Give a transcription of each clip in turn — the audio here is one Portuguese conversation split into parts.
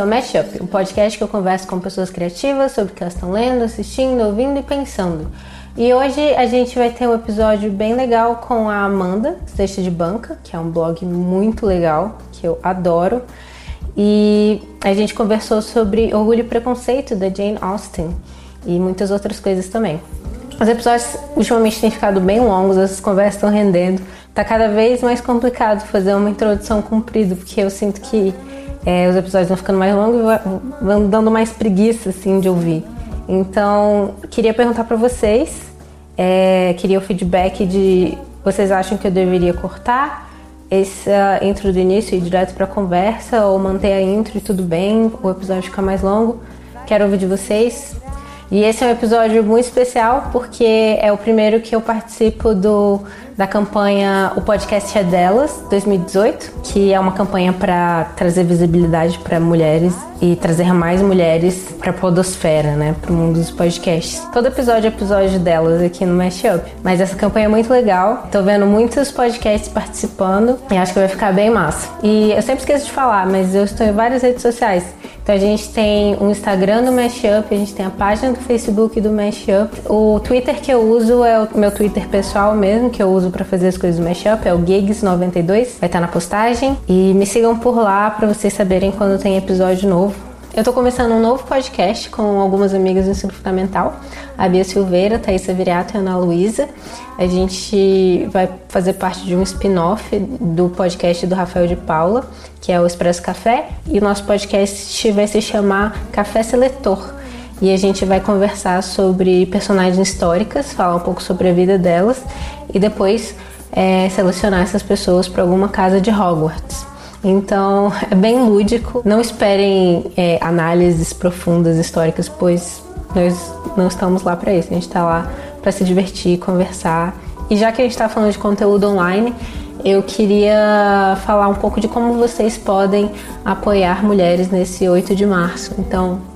É o Mashup, um podcast que eu converso com pessoas criativas sobre o que elas estão lendo, assistindo, ouvindo e pensando. E hoje a gente vai ter um episódio bem legal com a Amanda, Sexta de Banca, que é um blog muito legal, que eu adoro. E a gente conversou sobre Orgulho e Preconceito da Jane Austen e muitas outras coisas também. Os episódios ultimamente têm ficado bem longos, essas conversas estão rendendo. Tá cada vez mais complicado fazer uma introdução comprida, porque eu sinto que é, os episódios vão ficando mais longos e vão dando mais preguiça assim de ouvir. Então, queria perguntar para vocês, é, queria o feedback de vocês acham que eu deveria cortar essa intro do início e ir direto para conversa ou manter a intro e tudo bem, o episódio ficar mais longo? Quero ouvir de vocês. E esse é um episódio muito especial porque é o primeiro que eu participo do, da campanha O Podcast é Delas 2018, que é uma campanha para trazer visibilidade para mulheres e trazer mais mulheres para a podosfera, né, para o mundo dos podcasts. Todo episódio é episódio delas aqui no Mashup, mas essa campanha é muito legal. Tô vendo muitos podcasts participando e acho que vai ficar bem massa. E eu sempre esqueço de falar, mas eu estou em várias redes sociais. Então a gente tem o Instagram do Mashup, a gente tem a página do Facebook do Mashup. O Twitter que eu uso é o meu Twitter pessoal mesmo, que eu uso para fazer as coisas do Mashup, é o Gigs92, vai estar na postagem. E me sigam por lá para vocês saberem quando tem episódio novo. Eu tô começando um novo podcast com algumas amigas do ensino fundamental, a Bia Silveira, Thaisa Viriato e Ana Luísa. A gente vai fazer parte de um spin-off do podcast do Rafael de Paula, que é o Expresso Café, e o nosso podcast vai se chamar Café Seletor. E a gente vai conversar sobre personagens históricas, falar um pouco sobre a vida delas e depois é, selecionar essas pessoas para alguma casa de Hogwarts. Então é bem lúdico. Não esperem é, análises profundas históricas, pois nós não estamos lá para isso. A gente está lá para se divertir, conversar. E já que a gente está falando de conteúdo online, eu queria falar um pouco de como vocês podem apoiar mulheres nesse 8 de março. Então,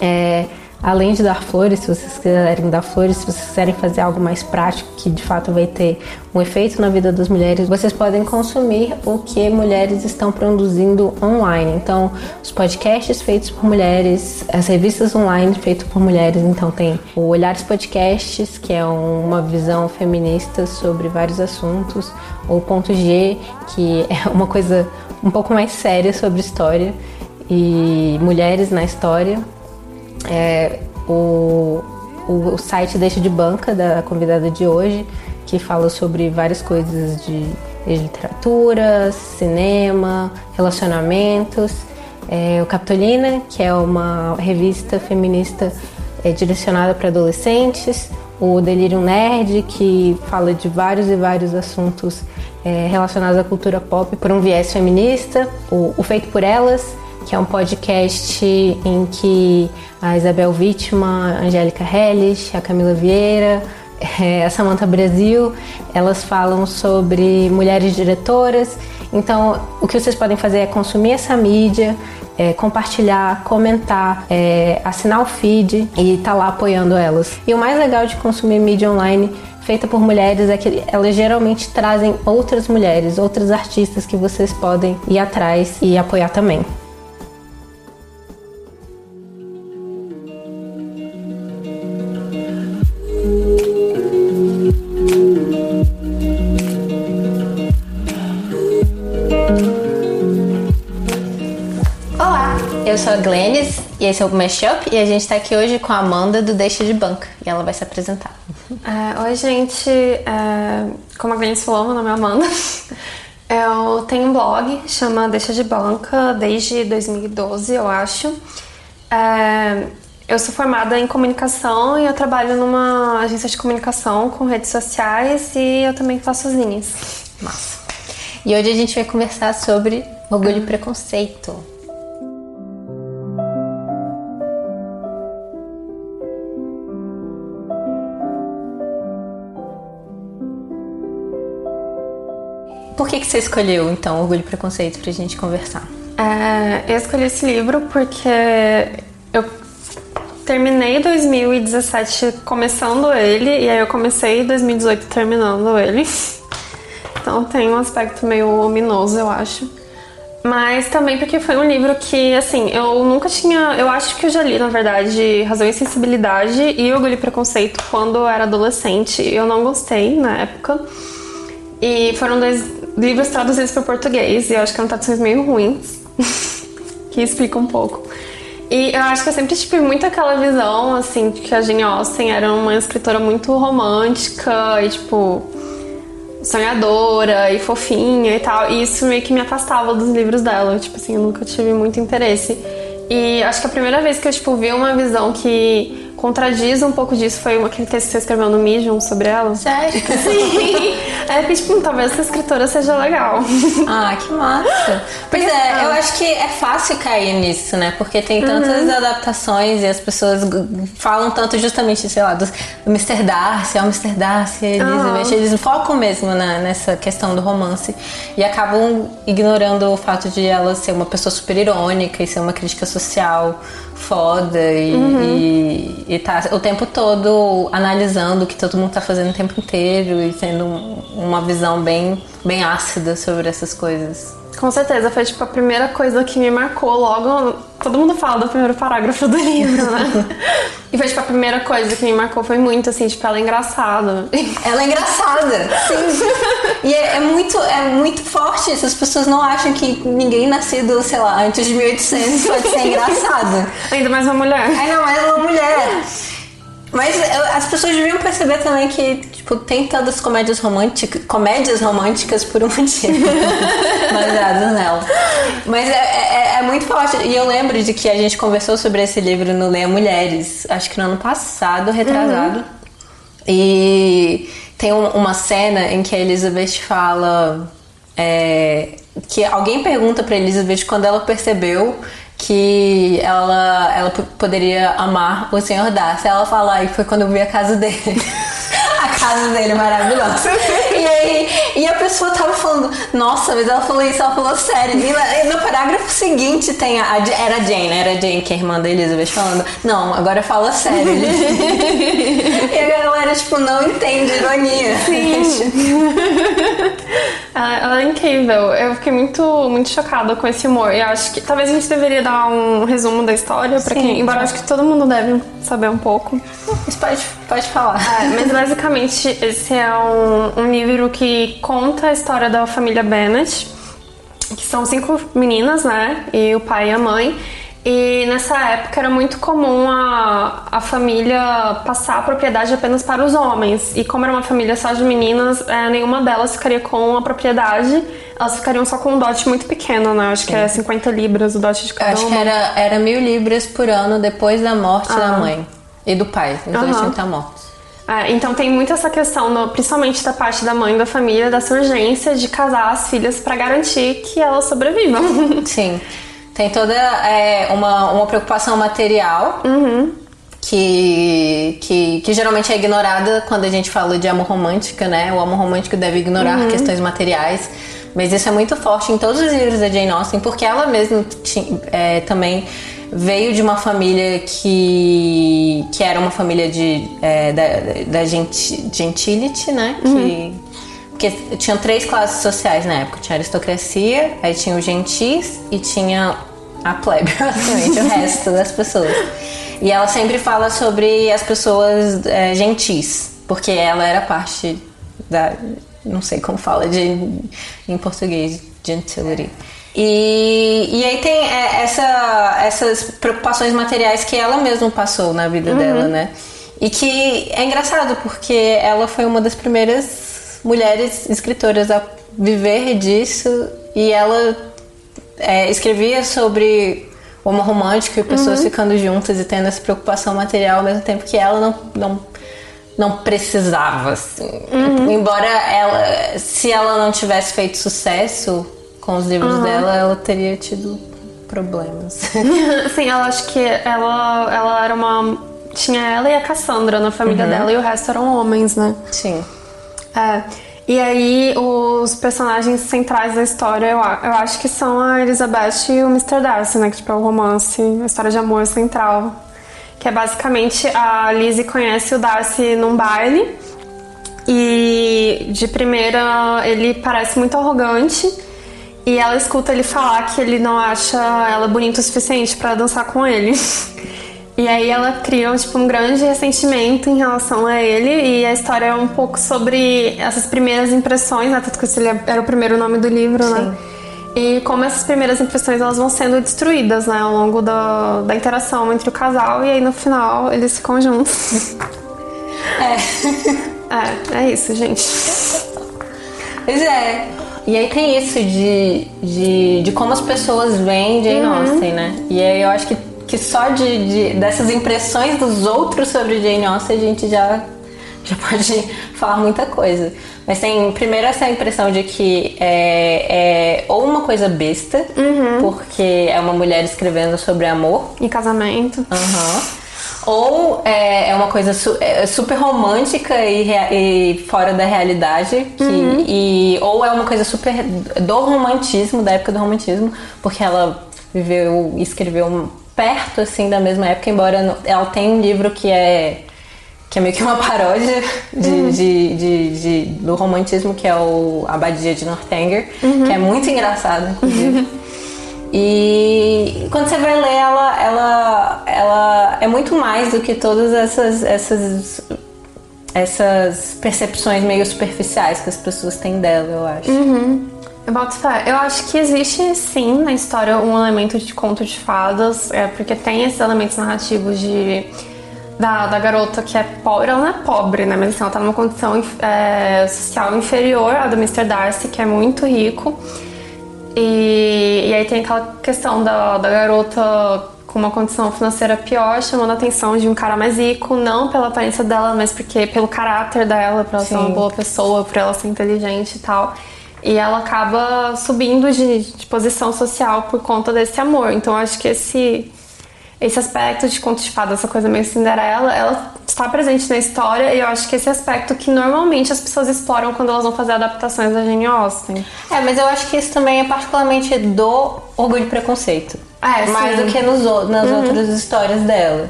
é, além de dar flores, se vocês quiserem dar flores, se vocês quiserem fazer algo mais prático que de fato vai ter um efeito na vida das mulheres, vocês podem consumir o que mulheres estão produzindo online. Então, os podcasts feitos por mulheres, as revistas online feitas por mulheres. Então, tem o Olhares Podcasts, que é uma visão feminista sobre vários assuntos, o Ponto G, que é uma coisa um pouco mais séria sobre história e mulheres na história é, o, o, site Deixa de Banca, da convidada de hoje, que fala sobre várias coisas de, de literatura, cinema, relacionamentos. É, o Capitolina, que é uma revista feminista é, direcionada para adolescentes. O Delirium Nerd, que fala de vários e vários assuntos é, relacionados à cultura pop por um viés feminista. O, o Feito por Elas, que é um podcast em que a Isabel Vítima, a Angélica Helles, a Camila Vieira, é, a Samanta Brasil, elas falam sobre mulheres diretoras. Então, o que vocês podem fazer é consumir essa mídia, é, compartilhar, comentar, é, assinar o feed e estar tá lá apoiando elas. E o mais legal de consumir mídia online feita por mulheres é que elas geralmente trazem outras mulheres, outras artistas que vocês podem ir atrás e apoiar também. Esse é o Mashup e a gente está aqui hoje com a Amanda do Deixa de Banca e ela vai se apresentar. É, Oi, gente. É, como a Glennis falou, meu nome é Amanda. Eu tenho um blog, chama Deixa de Banca, desde 2012, eu acho. É, eu sou formada em comunicação e eu trabalho numa agência de comunicação com redes sociais e eu também faço zines. Massa. E hoje a gente vai conversar sobre orgulho e preconceito. Por que, que você escolheu, então, Orgulho e Preconceito pra gente conversar? É, eu escolhi esse livro porque eu terminei 2017 começando ele e aí eu comecei 2018 terminando ele. Então tem um aspecto meio ominoso, eu acho. Mas também porque foi um livro que, assim, eu nunca tinha. Eu acho que eu já li, na verdade, Razão e Sensibilidade e Orgulho e Preconceito quando eu era adolescente. Eu não gostei na época. E foram dois livros traduzidos para português e eu acho que eram traduções meio ruins, que explica um pouco. E eu acho que eu sempre tive muito aquela visão, assim, de que a Jane Austen era uma escritora muito romântica e, tipo, sonhadora e fofinha e tal. E isso meio que me afastava dos livros dela. Tipo assim, eu nunca tive muito interesse. E acho que a primeira vez que eu, tipo, vi uma visão que contradiz um pouco disso foi aquele texto que você escreveu no Medium sobre ela. Sério? Sim. Aí eu tipo, talvez essa escritora seja legal. Ah, que massa. Pois é, eu acho que é fácil cair nisso, né? Porque tem tantas uhum. adaptações e as pessoas falam tanto justamente, sei lá, do Mr. Darcy, é o Mr. Darcy, Elizabeth. Uhum. Eles focam mesmo na, nessa questão do romance e acabam ignorando o fato de ela ser uma pessoa super irônica e ser uma crítica social foda e, uhum. e, e, tá o tempo todo analisando o que todo mundo tá fazendo o tempo inteiro e tendo uma visão bem, bem ácida sobre essas coisas. Com certeza, foi tipo a primeira coisa que me marcou logo. Todo mundo fala do primeiro parágrafo do livro, né? e foi tipo a primeira coisa que me marcou foi muito assim, tipo, ela é engraçada. Ela é engraçada, sim. e é, é, muito, é muito forte isso. As pessoas não acham que ninguém nascido, sei lá, antes de 1800 pode ser engraçado. Ainda mais uma mulher. Ainda mais uma mulher. Mas as pessoas deviam perceber também que, tipo, tem tantas comédias românticas, comédias românticas por um motivo, baseadas nela. Mas é, é, é, muito forte. E eu lembro de que a gente conversou sobre esse livro no Leia Mulheres, acho que no ano passado, retrasado. Uhum. E tem um, uma cena em que a Elizabeth fala é, que alguém pergunta para Elizabeth quando ela percebeu que ela, ela poderia amar o Senhor Darcy. Ela fala, e foi quando eu vi a casa dele. dele é maravilhosa. e aí, e a pessoa tava falando, nossa, mas ela falou isso, ela falou sério. E no parágrafo seguinte tem a, era a Jane, né? Era a Jane, que é a irmã da Elizabeth, falando, não, agora fala sério. e a galera, tipo, não entende ironia. Sim. ela é incrível. Eu fiquei muito, muito chocada com esse humor. E acho que talvez a gente deveria dar um resumo da história para quem. Embora acho que todo mundo deve saber um pouco. Isso pode, pode falar. É, mas basicamente esse é um, um livro que conta a história da família Bennett, que são cinco meninas, né? E o pai e a mãe. E nessa época era muito comum a, a família passar a propriedade apenas para os homens. E como era uma família só de meninas, é, nenhuma delas ficaria com a propriedade. Elas ficariam só com um dote muito pequeno, né? Acho Sim. que é 50 libras o dote de cada Acho uma. Acho que era, era mil libras por ano depois da morte ah. da mãe e do pai. Os dois tinham que estar mortos. É, então tem muito essa questão, no, principalmente da parte da mãe da família, dessa urgência de casar as filhas para garantir que elas sobrevivam. Sim. Tem toda é, uma, uma preocupação material. Uhum. Que, que, que, geralmente é ignorada quando a gente fala de amor romântico, né? O amor romântico deve ignorar uhum. questões materiais. Mas isso é muito forte em todos os livros da Jane Austen, porque ela mesma é, também veio de uma família que, que era uma família de, é, da, da gentility, né? Uhum. Que, porque tinham três classes sociais na época. Tinha a aristocracia, aí tinha os gentis e tinha a plebe, basicamente, o resto das pessoas. E ela sempre fala sobre as pessoas é, gentis, porque ela era parte da. Não sei como fala de, em português, gentility. E, e aí tem é, essa, essas preocupações materiais que ela mesma passou na vida uhum. dela, né? E que é engraçado porque ela foi uma das primeiras mulheres escritoras a viver disso e ela é, escrevia sobre o amor romântico e pessoas uhum. ficando juntas e tendo essa preocupação material ao mesmo tempo que ela não, não, não precisava, assim. Uhum. Embora ela, se ela não tivesse feito sucesso com os livros uhum. dela, ela teria tido problemas. Sim, ela acho que ela, ela era uma. Tinha ela e a Cassandra na família uhum. dela e o resto eram homens, né? Sim. É. E aí, os personagens centrais da história, eu, eu acho que são a Elizabeth e o Mr. Darcy, né? Que tipo, é o romance, a história de amor central. Que é basicamente a Lizzie conhece o Darcy num baile. E de primeira ele parece muito arrogante E ela escuta ele falar que ele não acha ela bonita o suficiente para dançar com ele. E aí ela cria tipo, um grande ressentimento em relação a ele e a história é um pouco sobre essas primeiras impressões, né? Tanto que esse era o primeiro nome do livro, né? Sim. né? E como essas primeiras impressões elas vão sendo destruídas, né? Ao longo da, da interação entre o casal e aí no final eles ficam juntos. É. É, é isso, gente. Pois é. E aí tem isso de, de, de como as pessoas veem Jane uhum. Austen, né? E aí eu acho que que só de, de, dessas impressões dos outros sobre Jane Austen a gente já, já pode falar muita coisa. Mas tem primeiro essa impressão de que é, é ou uma coisa besta, uhum. porque é uma mulher escrevendo sobre amor. E casamento. Uhum. Ou é, é uma coisa su é super romântica e, e, fora da realidade. Que, uhum. e, ou é uma coisa super do romantismo, da época do romantismo, porque ela viveu e escreveu perto assim da mesma época, embora ela tenha um livro que é que é meio que uma paródia de, uhum. de, de, do romantismo, que é o Abadia de Northanger, uhum. que é muito engraçado, inclusive. E quando você vai ler ela, ela, ela é muito mais do que todas essas, essas, essas percepções meio superficiais que as pessoas têm dela, eu acho. Uhum. Eu boto fé. Eu acho que existe sim na história um elemento de conto de fadas, é, porque tem esses elementos narrativos de da, da garota que é pobre, ela não é pobre, né? Mas assim, ela tá numa condição é, social inferior à do Mr. Darcy, que é muito rico. E, e aí tem aquela questão da, da garota com uma condição financeira pior, chamando a atenção de um cara mais rico, não pela aparência dela, mas porque pelo caráter dela, pra ela Sim. ser uma boa pessoa, por ela ser inteligente e tal. E ela acaba subindo de, de posição social por conta desse amor. Então acho que esse esse aspecto de conto de fada, essa coisa meio Cinderela, ela está presente na história e eu acho que esse aspecto que normalmente as pessoas exploram quando elas vão fazer adaptações da Jane Austen. É, mas eu acho que isso também é particularmente do Orgulho e Preconceito. É, mais sim. do que nos, nas uhum. outras histórias dela.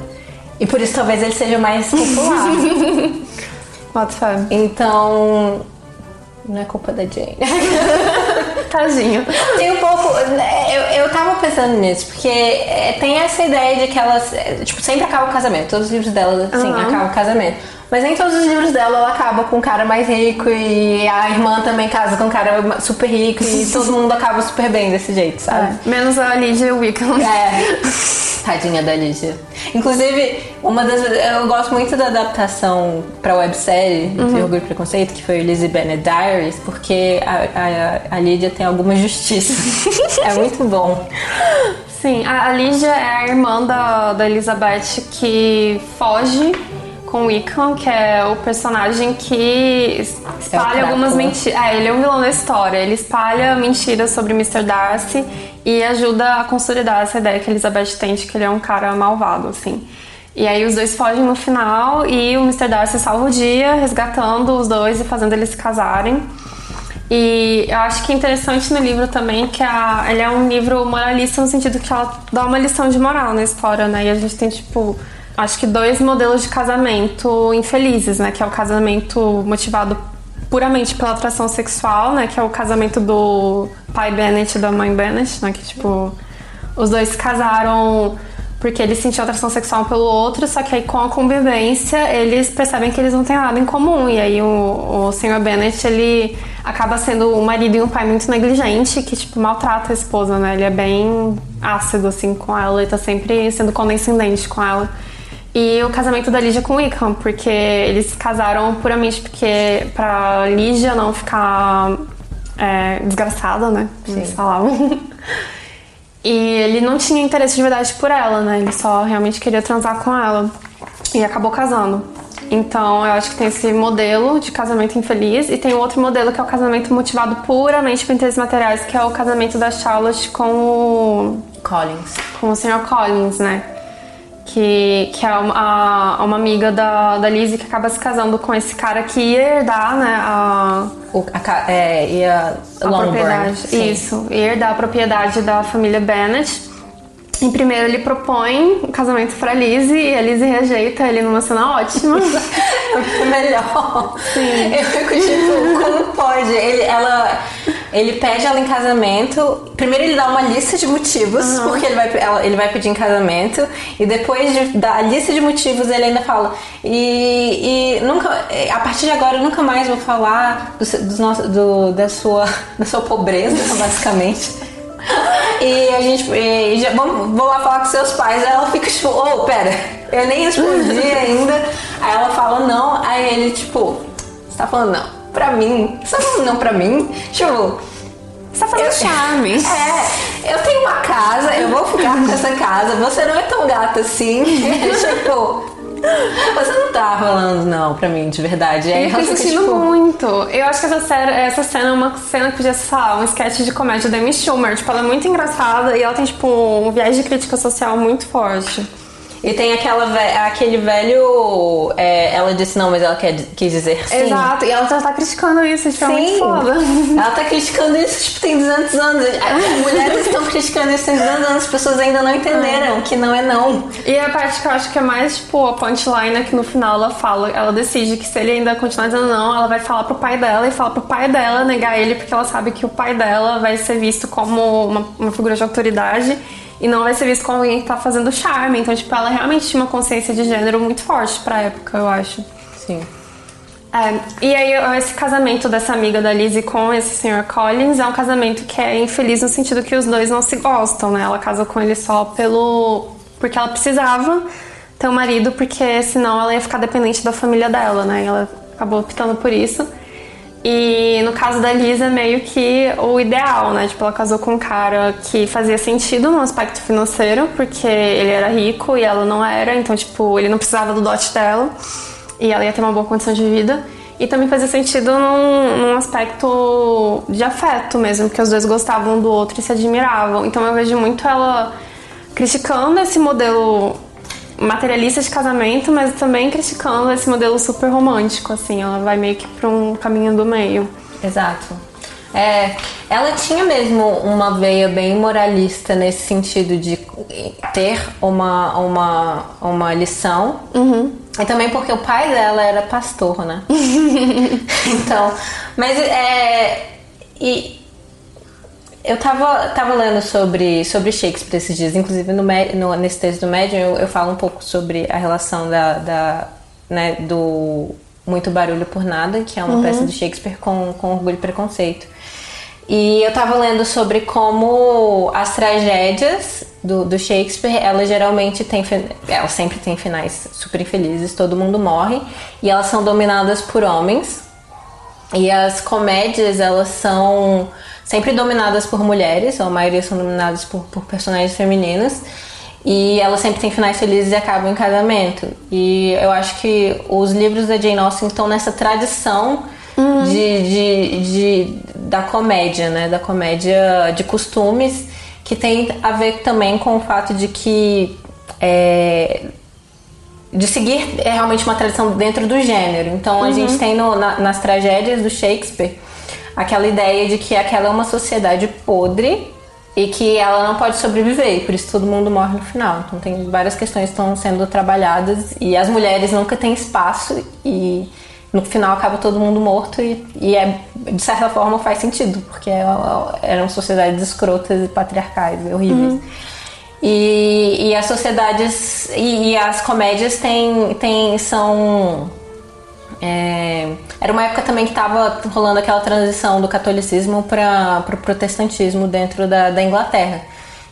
E por isso talvez ele seja mais popular. What fun. Então, não é culpa da Jane. Tadinho. Tem um pouco. Eu, eu tava pensando nisso, porque é, tem essa ideia de que ela. Tipo, sempre acaba o casamento. Todos os livros dela, assim, uhum. acabam o casamento. Mas em todos os livros dela ela acaba com um cara mais rico e a irmã também casa com um cara super rico e todo mundo acaba super bem desse jeito, sabe? É. Menos a Lydia Wickham. É. Tadinha da Lídia. Inclusive, uma das. Eu gosto muito da adaptação pra websérie uhum. de Orgulho e Preconceito, que foi Lizzie Bennet Diaries, porque a, a, a Lídia tem alguma justiça. é muito bom. Sim, a, a Lídia é a irmã da, da Elizabeth que foge com Wickham, que é o personagem que espalha é algumas mentiras. É, ele é um vilão da história. Ele espalha mentiras sobre Mr. Darcy e ajuda a consolidar essa ideia que Elizabeth tem de que ele é um cara malvado, assim. E aí os dois fogem no final e o Mr. Darcy salva o dia, resgatando os dois e fazendo eles se casarem. E eu acho que é interessante no livro também que a, ele é um livro moralista no sentido que ela dá uma lição de moral na história, né? E a gente tem, tipo, acho que dois modelos de casamento infelizes, né? Que é o casamento motivado puramente pela atração sexual, né? Que é o casamento do pai Bennett e da mãe Bennett, né? Que tipo, os dois casaram porque eles sentiam atração sexual pelo outro, só que aí com a convivência eles percebem que eles não têm nada em comum. E aí o, o senhor Bennett, ele acaba sendo um marido e um pai muito negligente, que tipo, maltrata a esposa, né? Ele é bem ácido assim com ela e tá sempre sendo condescendente com ela. E o casamento da Lígia com o Wickham, porque eles se casaram puramente porque pra Lígia não ficar é, desgraçada, né? Como eles falavam. E ele não tinha interesse de verdade por ela, né? Ele só realmente queria transar com ela. E acabou casando. Então eu acho que tem esse modelo de casamento infeliz e tem outro modelo que é o casamento motivado puramente por interesses materiais, que é o casamento da Charlotte com o. Collins. Com o Sr. Collins, né? Que, que é uma, uma amiga da, da Lizzie que acaba se casando com esse cara que ia herdar, né, a... O, a, é, ia a propriedade. Sim. Isso, ia herdar a propriedade da família Bennett. Em primeiro ele propõe o casamento pra Lizzie e a Lizzie rejeita ele numa cena ótima. é melhor. Sim. Eu fico tipo, como pode? Ele, ela ele pede ela em casamento. Primeiro ele dá uma lista de motivos, uhum. porque ele vai, ela, ele vai pedir em casamento. E depois de, da lista de motivos, ele ainda fala. E, e nunca. A partir de agora eu nunca mais vou falar do, do, do da, sua, da sua pobreza, basicamente. E a gente. E já, vamos, vou lá falar com seus pais. Aí ela fica tipo, oh, pera, eu nem respondi ainda. Aí ela fala não. Aí ele, tipo, você tá falando não pra mim. Você tá falando não pra mim? Tipo. Você tá fazendo eu, charme. É, eu tenho uma casa, eu vou ficar com essa casa. Você não é tão gata assim. tipo. Você não tá falando não pra mim, de verdade. É, eu tô sentindo tipo... muito. Eu acho que essa cena, essa cena é uma cena que podia ser, um sketch de comédia da Amy Schumer. Tipo, ela é muito engraçada e ela tem, tipo, um viés de crítica social muito forte. E tem aquela aquele velho. É, ela disse não, mas ela quer, quis dizer sim. Exato, e ela já tá criticando isso, isso é muito foda. Ela tá criticando isso, tipo, tem 200 anos. As mulheres estão criticando isso tem 200 anos, as pessoas ainda não entenderam que não é não. E a parte que eu acho que é mais, tipo, a punchline é que no final ela fala, ela decide que se ele ainda continuar dizendo não, ela vai falar pro pai dela e falar pro pai dela negar ele, porque ela sabe que o pai dela vai ser visto como uma, uma figura de autoridade e não vai ser visto como alguém que tá fazendo charme. Então, tipo, ela realmente tinha uma consciência de gênero muito forte pra época, eu acho. Sim. É, e aí, esse casamento dessa amiga da Lizzie com esse Sr. Collins é um casamento que é infeliz no sentido que os dois não se gostam, né? Ela casa com ele só pelo. porque ela precisava ter um marido, porque senão ela ia ficar dependente da família dela, né? E ela acabou optando por isso. E no caso da Lisa é meio que o ideal, né? Tipo, ela casou com um cara que fazia sentido no aspecto financeiro, porque ele era rico e ela não era, então, tipo, ele não precisava do dote dela e ela ia ter uma boa condição de vida. E também fazia sentido num, num aspecto de afeto mesmo, que os dois gostavam do outro e se admiravam. Então eu vejo muito ela criticando esse modelo materialista de casamento, mas também criticando esse modelo super romântico, assim. Ela vai meio que pra um caminho do meio. Exato. É, ela tinha mesmo uma veia bem moralista nesse sentido de ter uma, uma, uma lição. Uhum. E também porque o pai dela era pastor, né? então, mas é. E, eu tava, tava lendo sobre, sobre Shakespeare esses dias, inclusive no, no nesse texto do Medium eu, eu, falo um pouco sobre a relação da, da né, do Muito Barulho por Nada, que é uma uhum. peça de Shakespeare com, com orgulho e preconceito. E eu tava lendo sobre como as tragédias do, do Shakespeare, elas geralmente têm. Elas sempre têm finais super infelizes, todo mundo morre, e elas são dominadas por homens. E as comédias, elas são sempre dominadas por mulheres, ou a maioria são dominadas por, por personagens femininas. E elas sempre têm finais felizes e acabam em casamento. E eu acho que os livros da Jane Austen estão nessa tradição uhum. de, de, de, da comédia, né? Da comédia de costumes, que tem a ver também com o fato de que. É, de seguir é realmente uma tradição dentro do gênero. Então a uhum. gente tem no, na, nas tragédias do Shakespeare aquela ideia de que aquela é uma sociedade podre e que ela não pode sobreviver, e por isso todo mundo morre no final. Então tem várias questões que estão sendo trabalhadas e as mulheres nunca têm espaço e no final acaba todo mundo morto e, e é, de certa forma faz sentido, porque é, eram sociedades escrotas e patriarcais, horríveis. Uhum. E, e, as sociedades e, e, as comédias têm, têm são é, era uma época também que estava rolando aquela transição do catolicismo para o pro protestantismo dentro da, da, Inglaterra,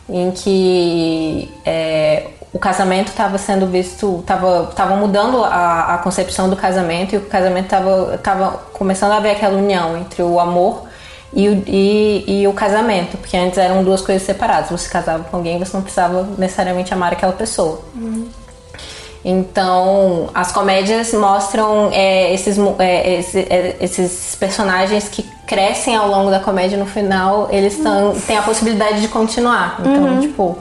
em que é, o casamento estava sendo visto, estava mudando a, a, concepção do casamento e o casamento estava tava começando a haver aquela união entre o amor e o, e, e o casamento, porque antes eram duas coisas separadas. Você casava com alguém, você não precisava necessariamente amar aquela pessoa. Uhum. Então, as comédias mostram é, esses, é, esse, é, esses personagens que crescem ao longo da comédia no final, eles tão, têm a possibilidade de continuar. Então, uhum. tipo.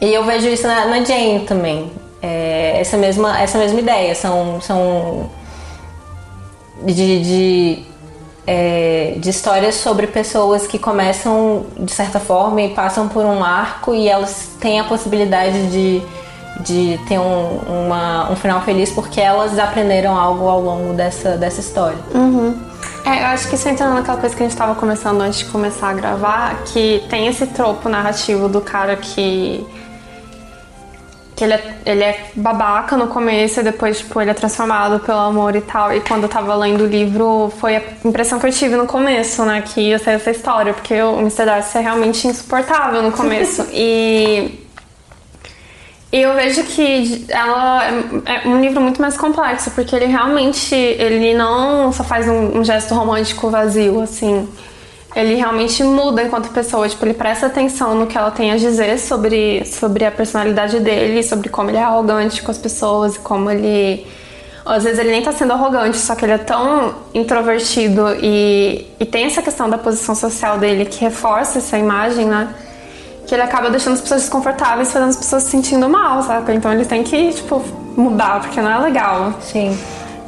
E eu vejo isso na, na Jane também. É, essa, mesma, essa mesma ideia. São. são de, de, é, de histórias sobre pessoas que começam de certa forma e passam por um arco e elas têm a possibilidade de de ter um, uma, um final feliz porque elas aprenderam algo ao longo dessa, dessa história. Uhum. É, eu acho que isso entra naquela coisa que a gente estava conversando antes de começar a gravar, que tem esse tropo narrativo do cara que. Que ele é, ele é babaca no começo e depois, tipo, ele é transformado pelo amor e tal. E quando eu tava lendo o livro, foi a impressão que eu tive no começo, né? Que ia ser essa história, porque o Mr. Darcy é realmente insuportável no começo. e. E eu vejo que ela é um livro muito mais complexo, porque ele realmente ele não só faz um, um, gesto romântico vazio, assim. Ele realmente muda enquanto pessoa, tipo, ele presta atenção no que ela tem a dizer sobre, sobre a personalidade dele, sobre como ele é arrogante com as pessoas como ele. Às vezes ele nem tá sendo arrogante, só que ele é tão introvertido e, e tem essa questão da posição social dele que reforça essa imagem, né? que ele acaba deixando as pessoas desconfortáveis, fazendo as pessoas se sentindo mal, sabe? Então ele tem que, tipo, mudar, porque não é legal. Sim.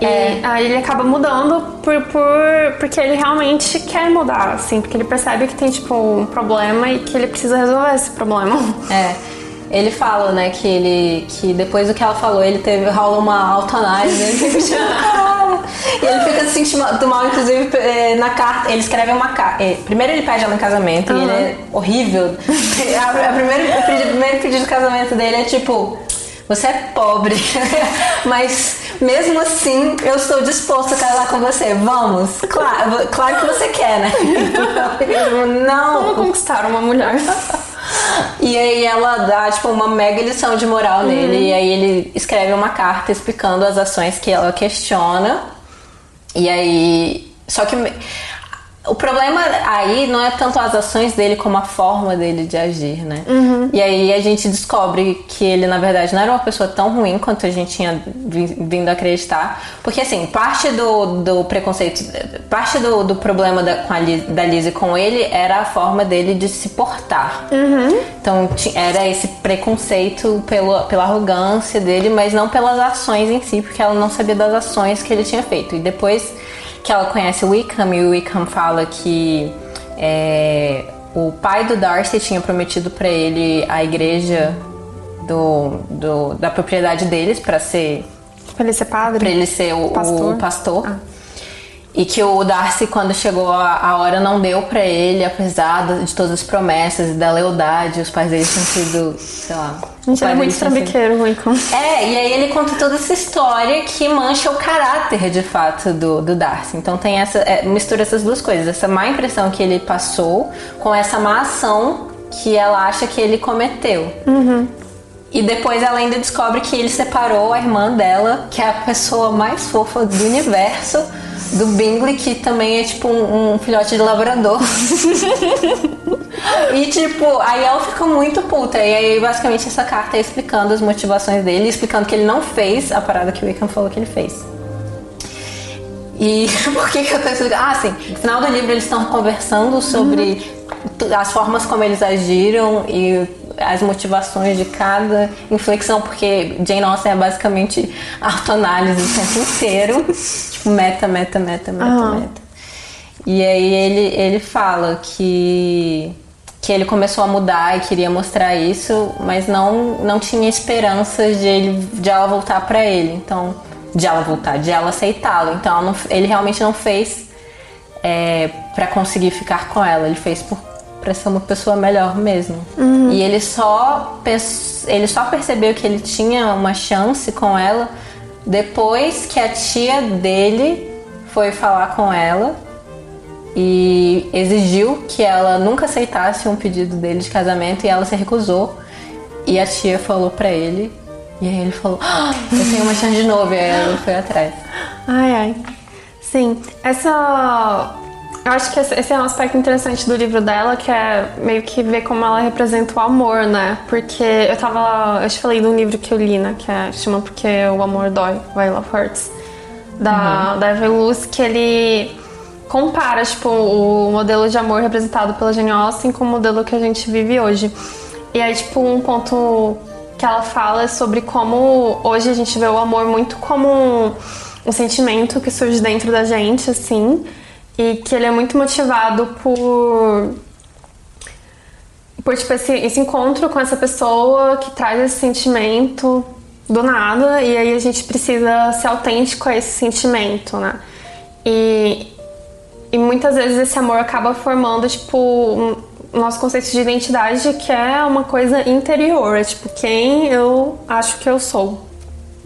E é. aí ele acaba mudando por, por, porque ele realmente quer mudar, assim, porque ele percebe que tem, tipo, um problema e que ele precisa resolver esse problema. É. Ele fala, né, que ele que depois do que ela falou, ele teve rola uma autoanálise, né? e ele fica se sentindo mal, inclusive é, na carta, ele escreve uma carta. É, primeiro ele pede ela em casamento uhum. e ele é horrível. A, a o primeiro pedido de casamento dele é tipo, você é pobre, mas mesmo assim eu estou disposto a casar com você. Vamos. Claro, claro que você quer, né? Não. Como conquistar uma mulher? E aí ela dá, tipo, uma mega lição de moral uhum. nele. E aí ele escreve uma carta explicando as ações que ela questiona. E aí. Só que o problema aí não é tanto as ações dele como a forma dele de agir, né? Uhum. E aí a gente descobre que ele, na verdade, não era uma pessoa tão ruim quanto a gente tinha vindo acreditar. Porque, assim, parte do, do preconceito, parte do, do problema da, com a Liz, da Lizzie com ele era a forma dele de se portar. Uhum. Então, era esse preconceito pelo, pela arrogância dele, mas não pelas ações em si, porque ela não sabia das ações que ele tinha feito. E depois que ela conhece o Wickham e o Wickham fala que é, o pai do Darcy tinha prometido para ele a igreja do, do, da propriedade deles para ser para ele ser padre, para ele ser o pastor. O pastor. Ah. E que o Darcy, quando chegou a, hora, não deu para ele, apesar de todas as promessas e da lealdade. Os pais dele tinham sido, sei lá. A gente era muito trambiqueiro, Lincoln. É, e aí ele conta toda essa história que mancha o caráter, de fato, do, do Darcy. Então tem essa. É, mistura essas duas coisas. Essa má impressão que ele passou com essa má ação que ela acha que ele cometeu. Uhum. E depois ela ainda descobre que ele separou a irmã dela, que é a pessoa mais fofa do universo do Bingley, que também é tipo um, um filhote de labrador. e tipo, aí ela fica muito puta. E aí, basicamente, essa carta é explicando as motivações dele, explicando que ele não fez a parada que o Wickham falou que ele fez. E por que, que eu tô explicando? Ah, sim. No final do livro eles estão conversando sobre uhum. as formas como eles agiram e as motivações de cada inflexão, porque Jane Austen é basicamente autoanálise o tempo inteiro. tipo, meta, meta, meta, meta, uhum. meta. E aí ele, ele fala que, que ele começou a mudar e queria mostrar isso, mas não, não tinha esperanças de, ele, de ela voltar para ele. Então, de ela voltar, de ela aceitá-lo. Então, não, ele realmente não fez é, para conseguir ficar com ela. Ele fez por para ser uma pessoa melhor mesmo. Uhum. E ele só, ele só percebeu que ele tinha uma chance com ela depois que a tia dele foi falar com ela e exigiu que ela nunca aceitasse um pedido dele de casamento e ela se recusou. E a tia falou para ele e aí ele falou: ah, "Eu tenho uma chance de novo". E aí ela foi atrás. Ai ai. Sim, essa eu acho que esse é um aspecto interessante do livro dela, que é meio que ver como ela representa o amor, né? Porque eu tava. Eu te falei de um livro que eu li, né? Que é, chama Porque o Amor Dói, Love Hurts, da, uhum. da Evan Luz, que ele compara, tipo, o modelo de amor representado pela Jane Austen com o modelo que a gente vive hoje. E aí, tipo, um ponto que ela fala é sobre como hoje a gente vê o amor muito como um, um sentimento que surge dentro da gente, assim e que ele é muito motivado por por tipo esse, esse encontro com essa pessoa que traz esse sentimento do nada e aí a gente precisa ser autêntico a esse sentimento, né? E e muitas vezes esse amor acaba formando, tipo, um, nosso conceito de identidade que é uma coisa interior, é tipo quem eu acho que eu sou.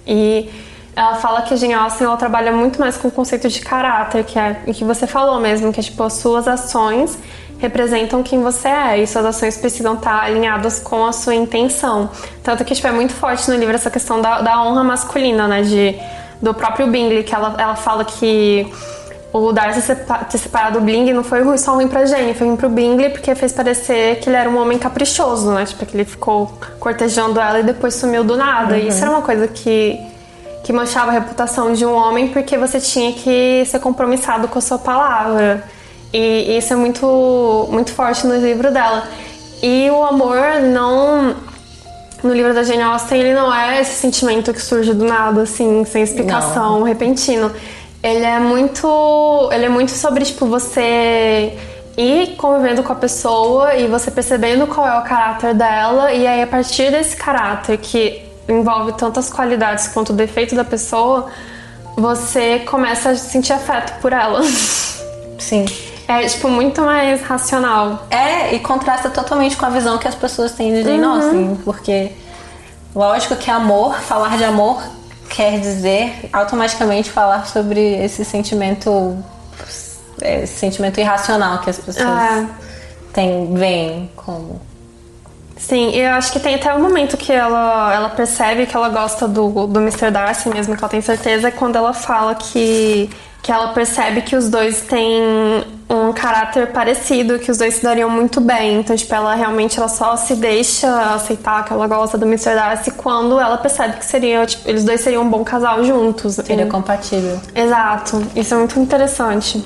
E ela fala que a Jane Austen ela trabalha muito mais com o conceito de caráter, que é o que você falou mesmo, que é tipo as suas ações representam quem você é e suas ações precisam estar alinhadas com a sua intenção. Tanto que tipo, é muito forte no livro essa questão da, da honra masculina, né? De, do próprio Bingley, que ela, ela fala que o Darcy ter separado o Bling não foi só ruim pra Jane, foi ruim pro Bingley porque fez parecer que ele era um homem caprichoso, né? Tipo, que ele ficou cortejando ela e depois sumiu do nada. Uhum. E isso era uma coisa que, que manchava a reputação de um homem porque você tinha que ser compromissado com a sua palavra. E isso é muito, muito forte no livro dela. E o amor não. No livro da Jane Austen, ele não é esse sentimento que surge do nada, assim, sem explicação, não. repentino. Ele é muito. Ele é muito sobre, tipo, você ir convivendo com a pessoa e você percebendo qual é o caráter dela, e aí a partir desse caráter que envolve tantas qualidades quanto o defeito da pessoa, você começa a sentir afeto por ela. Sim. É, tipo, muito mais racional. É, e contrasta totalmente com a visão que as pessoas têm de Jane uhum. Austen, porque lógico que amor, falar de amor quer dizer automaticamente falar sobre esse sentimento esse sentimento irracional que as pessoas é. têm, veem como Sim, eu acho que tem até um momento que ela, ela percebe que ela gosta do, do Mr. Darcy mesmo, que ela tem certeza, é quando ela fala que que ela percebe que os dois têm um caráter parecido, que os dois se dariam muito bem. Então, tipo, ela realmente ela só se deixa aceitar que ela gosta do Mr. Darcy quando ela percebe que seria, tipo, eles dois seriam um bom casal juntos. Seria compatível. Exato. Isso é muito interessante.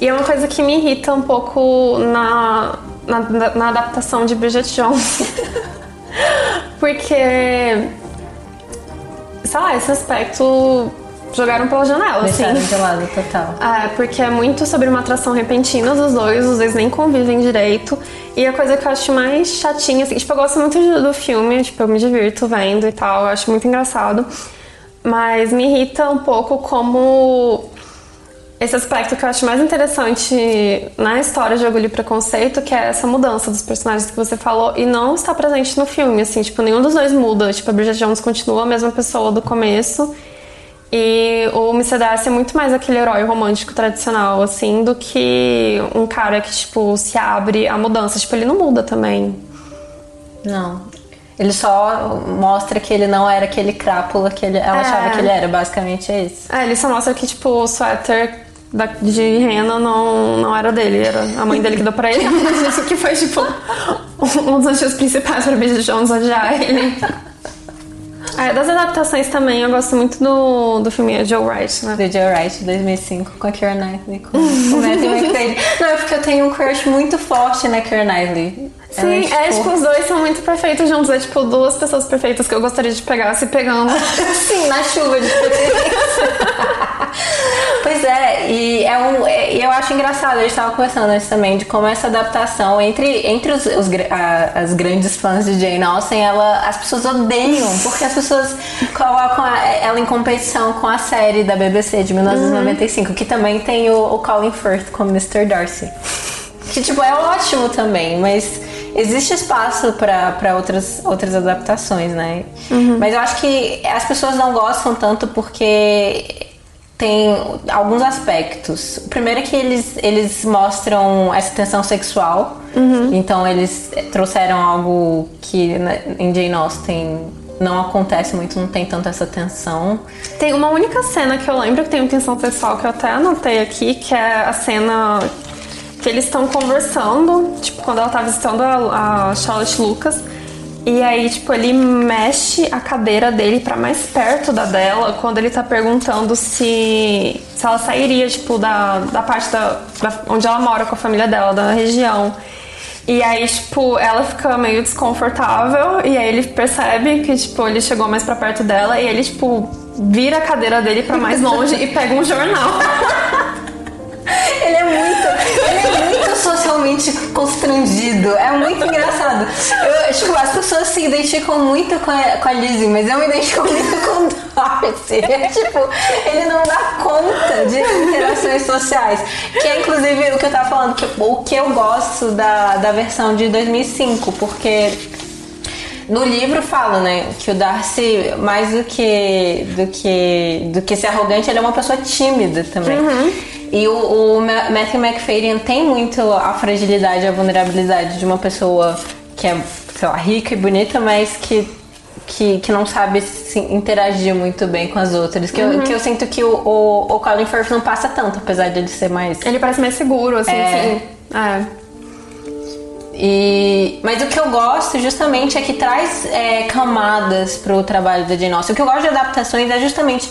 E é uma coisa que me irrita um pouco na, na, na adaptação de Bridget Jones. Porque, sei lá, esse aspecto jogaram pela janela, Deixaram assim. de lado, total. É, porque é muito sobre uma atração repentina dos dois, os dois nem convivem direito. E a coisa que eu acho mais chatinha, assim, tipo, eu gosto muito do filme, tipo, eu me divirto vendo e tal, eu acho muito engraçado. Mas me irrita um pouco como esse aspecto que eu acho mais interessante na história de Orgulho e Preconceito, que é essa mudança dos personagens que você falou, e não está presente no filme, assim, tipo, nenhum dos dois muda. Tipo, a Bridget Jones continua a mesma pessoa do começo, e o Mr. Darcy é muito mais aquele herói romântico tradicional, assim, do que um cara que, tipo, se abre à mudança. Tipo, ele não muda também. Não. Ele só mostra que ele não era aquele crápula que ele, ela é. achava que ele era, basicamente é isso. É, ele só mostra que, tipo, o suéter da, de rena não, não era dele, era a mãe dele que deu pra ele. Isso que foi, tipo, um dos motivos principais pra Bridget Jones odiar ele. É, das adaptações também, eu gosto muito do, do filme Joe Wright, né? Do Joe Wright, 2005, com a Keira Knightley, com o Matthew McFadden. Não, é porque eu tenho um crush muito forte na Keira Knightley. Sim, é, tipo... é, tipo, os dois são muito perfeitos juntos. É, tipo, duas pessoas perfeitas que eu gostaria de pegar se pegando. Sim, na chuva de Pois é, e é um, é, eu acho engraçado, a gente estava conversando antes também, de como essa adaptação entre, entre os, os a, as grandes fãs de Jane Austen, ela, as pessoas odeiam, porque as pessoas colocam a, ela em competição com a série da BBC de 1995, uhum. que também tem o, o Colin Firth como Mr. Darcy. Que, tipo, é ótimo também, mas existe espaço para outras, outras adaptações, né? Uhum. Mas eu acho que as pessoas não gostam tanto porque tem alguns aspectos. O primeiro é que eles, eles mostram essa tensão sexual. Uhum. Então eles trouxeram algo que em Jane Austen não acontece muito, não tem tanto essa tensão. Tem uma única cena que eu lembro que tem tensão sexual que eu até anotei aqui, que é a cena que eles estão conversando, tipo, quando ela tá visitando a, a Charlotte Lucas. E aí, tipo, ele mexe a cadeira dele para mais perto da dela quando ele tá perguntando se, se ela sairia, tipo, da, da parte da, da, onde ela mora com a família dela, da região. E aí, tipo, ela fica meio desconfortável e aí ele percebe que, tipo, ele chegou mais para perto dela e ele, tipo, vira a cadeira dele para mais longe e pega um jornal. muito, ele é muito socialmente constrangido. É muito engraçado. Eu, tipo, as pessoas se identificam muito com a, com a Lizzie, mas eu me identifico muito com o Darcy. É, tipo, ele não dá conta de interações sociais. Que é inclusive o que eu tava falando, que, o que eu gosto da, da versão de 2005, porque no livro fala, né, que o Darcy, mais do que do que do que ser arrogante, ele é uma pessoa tímida também. Uhum. E o, o Matthew McFadden tem muito a fragilidade, a vulnerabilidade de uma pessoa que é, sei lá, rica e bonita, mas que que, que não sabe se interagir muito bem com as outras. Que, uhum. eu, que eu sinto que o, o, o Colin Firth não passa tanto, apesar de ele ser mais. Ele parece mais seguro, assim, é... sim. É. E, mas o que eu gosto justamente é que traz é, camadas pro trabalho da Jane Austen. O que eu gosto de adaptações é justamente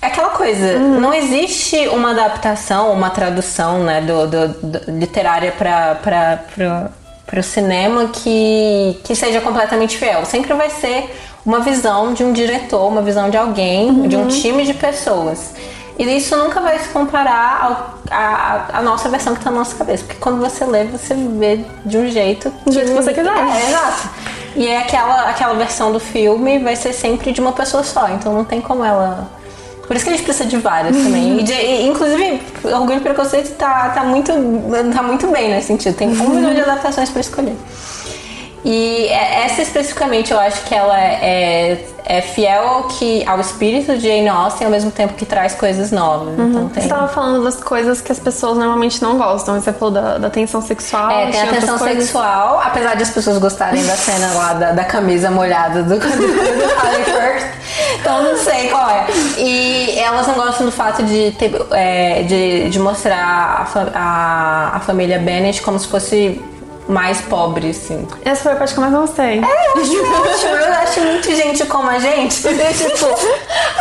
aquela coisa. Uhum. Não existe uma adaptação, uma tradução né, do, do, do literária para o cinema que, que seja completamente fiel. Sempre vai ser uma visão de um diretor, uma visão de alguém, uhum. de um time de pessoas. E isso nunca vai se comparar à nossa versão que está na nossa cabeça. Porque quando você lê, você vê de um jeito. Do jeito que você quiser. É, exato. E é aquela, aquela versão do filme vai ser sempre de uma pessoa só. Então não tem como ela. Por isso que a gente precisa de várias também. E, de, e, inclusive, Orgulho e Preconceito tá, tá, muito, tá muito bem nesse sentido. Tem um milhão de adaptações para escolher. E é, essa especificamente eu acho que ela é, é fiel ao, que, ao espírito de Jane Austen ao mesmo tempo que traz coisas novas. Uhum. Então, tem... Você estava falando das coisas que as pessoas normalmente não gostam. Você falou da, da tensão sexual. É, tem a tensão sexual, apesar de as pessoas gostarem da cena lá da, da camisa molhada do, do. Então não sei qual é. E elas não gostam do fato de, ter, é, de, de mostrar a, a, a família Bennet como se fosse mais pobre, assim. Essa foi a parte que eu mais gostei. É, eu acho ótimo. Eu acho muito gente como a gente. tipo,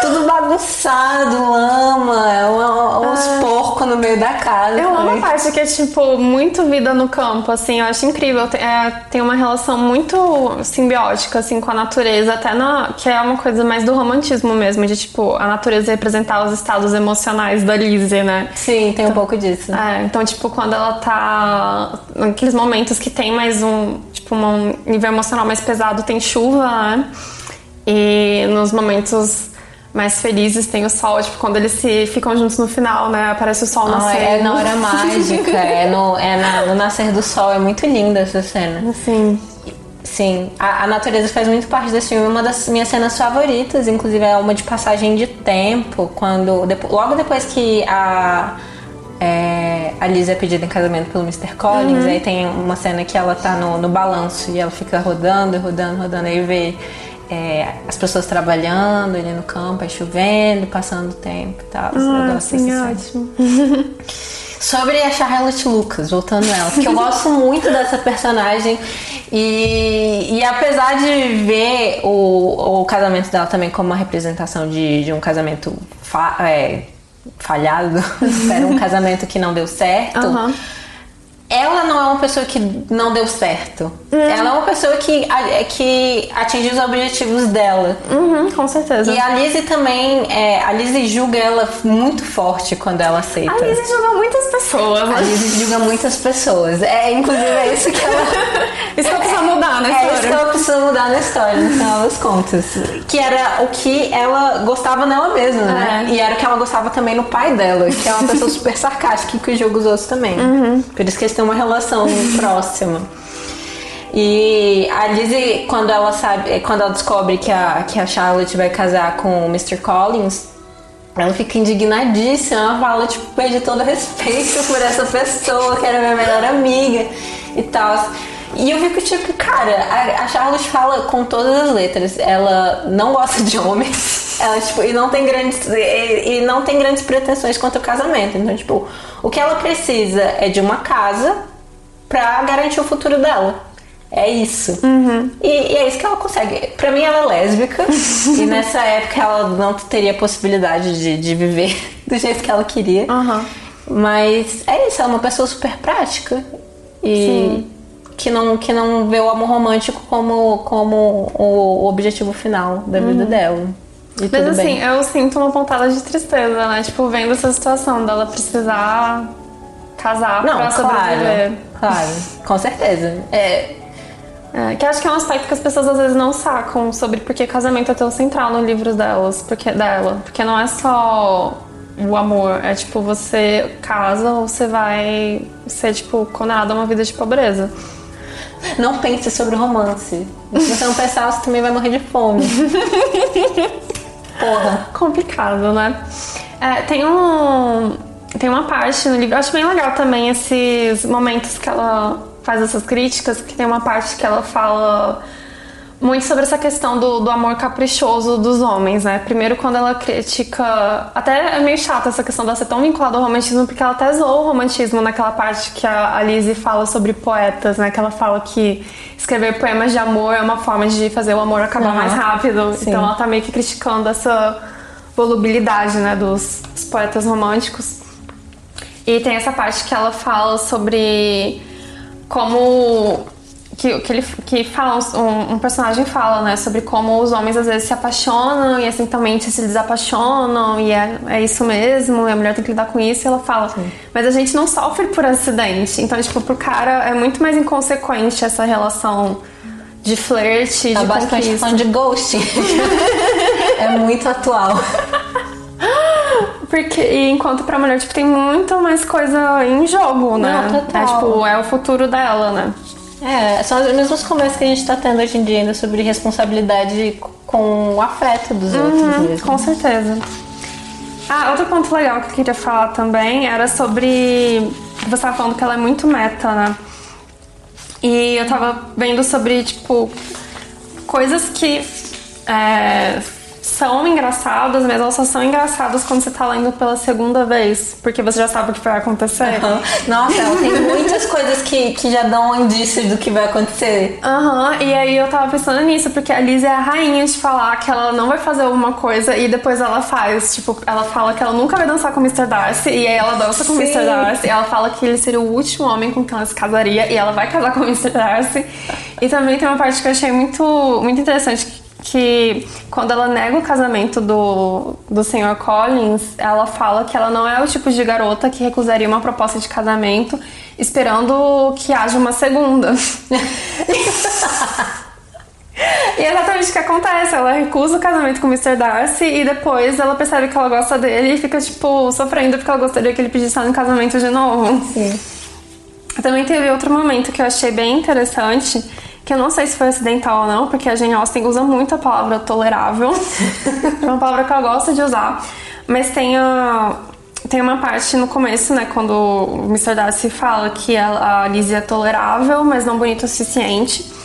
tudo bagunçado, lama, uns ah. porcos no meio da casa. Eu amo a parte que é, tipo, muito vida no campo, assim. Eu acho incrível. É, tem uma relação muito simbiótica, assim, com a natureza. Até na... Que é uma coisa mais do romantismo mesmo. De, tipo, a natureza representar os estados emocionais da Lizzie, né? Sim, tem então, um pouco disso. É, então, tipo, quando ela tá... Naqueles momentos que tem mais um, tipo, um nível emocional mais pesado, tem chuva, né? E nos momentos mais felizes tem o sol, tipo, quando eles se ficam juntos no final, né? Aparece o sol ah, nascendo. É na hora mágica, é, no, é na, no nascer do sol, é muito linda essa cena. Sim. Sim, a, a, natureza faz muito parte desse filme, uma das minhas cenas favoritas, inclusive é uma de passagem de tempo, quando depois, logo depois que a é, a Liz é pedida em casamento pelo Mr. Collins, uhum. aí tem uma cena que ela tá no, no balanço e ela fica rodando, rodando, rodando, aí vê é, as pessoas trabalhando ali no campo, aí chovendo, passando o tempo e tal. Ah, sim, ótimo. Sobre a Charlotte Lucas, voltando ela, porque eu gosto muito dessa personagem e, e apesar de ver o, o casamento dela também como uma representação de, de um casamento é, falhado, era um casamento que não deu certo. Uhum ela não é uma pessoa que não deu certo. Ela é uma pessoa que, que atinge os objetivos dela. Uhum, com certeza. E a Lizzie também, é, a Lizzie julga ela muito forte quando ela aceita. A Lizzie julga muitas pessoas. A Lizzie julga muitas pessoas. É, inclusive é isso que ela... isso que ela precisa mudar na história. É isso que ela precisa mudar na história, no final das contas. Que era o que ela gostava nela mesma, né? É. E era o que ela gostava também no pai dela, que é uma pessoa super sarcástica que julga os outros também. Uhum. Por isso que eles têm uma relação próxima. E a Lizzie, quando ela sabe, quando ela descobre que a, que a Charlotte vai casar com o Mr. Collins, ela fica indignadíssima. Ela fala, tipo, perde todo respeito por essa pessoa que era minha melhor amiga e tal. E eu fico tipo, cara, a, a Charlotte fala com todas as letras. Ela não gosta de homens. Ela, tipo, e não tem grandes. E, e não tem grandes pretensões quanto ao casamento. Então, tipo, o que ela precisa é de uma casa pra garantir o futuro dela. É isso. Uhum. E, e, é isso que ela consegue. Pra mim, ela é lésbica. e nessa época, ela não teria possibilidade de, de viver do jeito que ela queria. Uhum. Mas é isso, ela é uma pessoa super prática. E Sim. que não, que não vê o amor romântico como, como o objetivo final da vida uhum. dela. E Mas assim, bem. eu sinto uma pontada de tristeza, né? Tipo, vendo essa situação dela precisar casar Não, pra claro, sobreviver. claro, com certeza. É, É, que acho que é um aspecto que as pessoas às vezes não sacam sobre porque casamento é tão central no livro delas, porque dela, porque não é só o amor, é tipo você casa ou você vai ser tipo condenado a uma vida de pobreza. não pense sobre romance. Se você não pensar, você também vai morrer de fome. Porra. Complicado, né? É, tem um tem uma parte no livro, eu acho bem legal também esses momentos que ela faz essas críticas, que tem uma parte que ela fala muito sobre essa questão do, do amor caprichoso dos homens, né? Primeiro quando ela critica. Até é meio chata essa questão dela ser tão vinculada ao romantismo, porque ela até zoou o romantismo naquela parte que a, a Lizzie fala sobre poetas, né? Que ela fala que escrever poemas de amor é uma forma de fazer o amor acabar Aham. mais rápido. Sim. Então ela tá meio que criticando essa volubilidade, né? Dos, dos poetas românticos. E tem essa parte que ela fala sobre como que, que ele que fala um, um personagem fala né sobre como os homens às vezes se apaixonam e acidentalmente se desapaixonam e é, é isso mesmo e a mulher tem que lidar com isso e ela fala mas a gente não sofre por acidente então tipo pro cara é muito mais inconsequente essa relação de flerte Tá de basicamente conquista falando de ghosting. é muito atual. Porque enquanto pra mulher, tipo, tem muito mais coisa em jogo, né? Não, total. É tipo, é o futuro dela, né? É, são as mesmas conversas que a gente tá tendo hoje em dia ainda sobre responsabilidade com o afeto dos outros mesmo. Com certeza. Ah, outro ponto legal que eu queria falar também era sobre. Você tava falando que ela é muito meta, né? E eu tava vendo sobre, tipo, coisas que é, são engraçadas, mas elas só são engraçadas quando você tá lendo pela segunda vez, porque você já sabe o que vai acontecer. Aham. Nossa, ela tem muitas coisas que, que já dão indícios do que vai acontecer. Aham, e aí eu tava pensando nisso, porque a Liz é a rainha de falar que ela não vai fazer alguma coisa e depois ela faz. Tipo, ela fala que ela nunca vai dançar com o Mr. Darcy e aí ela dança com o Sim. Mr. Darcy. E ela fala que ele seria o último homem com quem ela se casaria e ela vai casar com o Mr. Darcy. E também tem uma parte que eu achei muito, muito interessante. Que quando ela nega o casamento do, do Sr. Collins, ela fala que ela não é o tipo de garota que recusaria uma proposta de casamento esperando que haja uma segunda. E é exatamente o que acontece. Ela recusa o casamento com o Mr. Darcy e depois ela percebe que ela gosta dele e fica, tipo, sofrendo porque ela gostaria que ele pedisse ela em casamento de novo. Sim. Também teve outro momento que eu achei bem interessante, que eu não sei se foi acidental ou não, porque a Jane Austen usa muito a palavra tolerável. é uma palavra que ela gosta de usar. Mas tem a. Tem uma parte no começo, né, quando o Mr. Darcy fala que a a Lizzie é tolerável, mas não bonita o suficiente.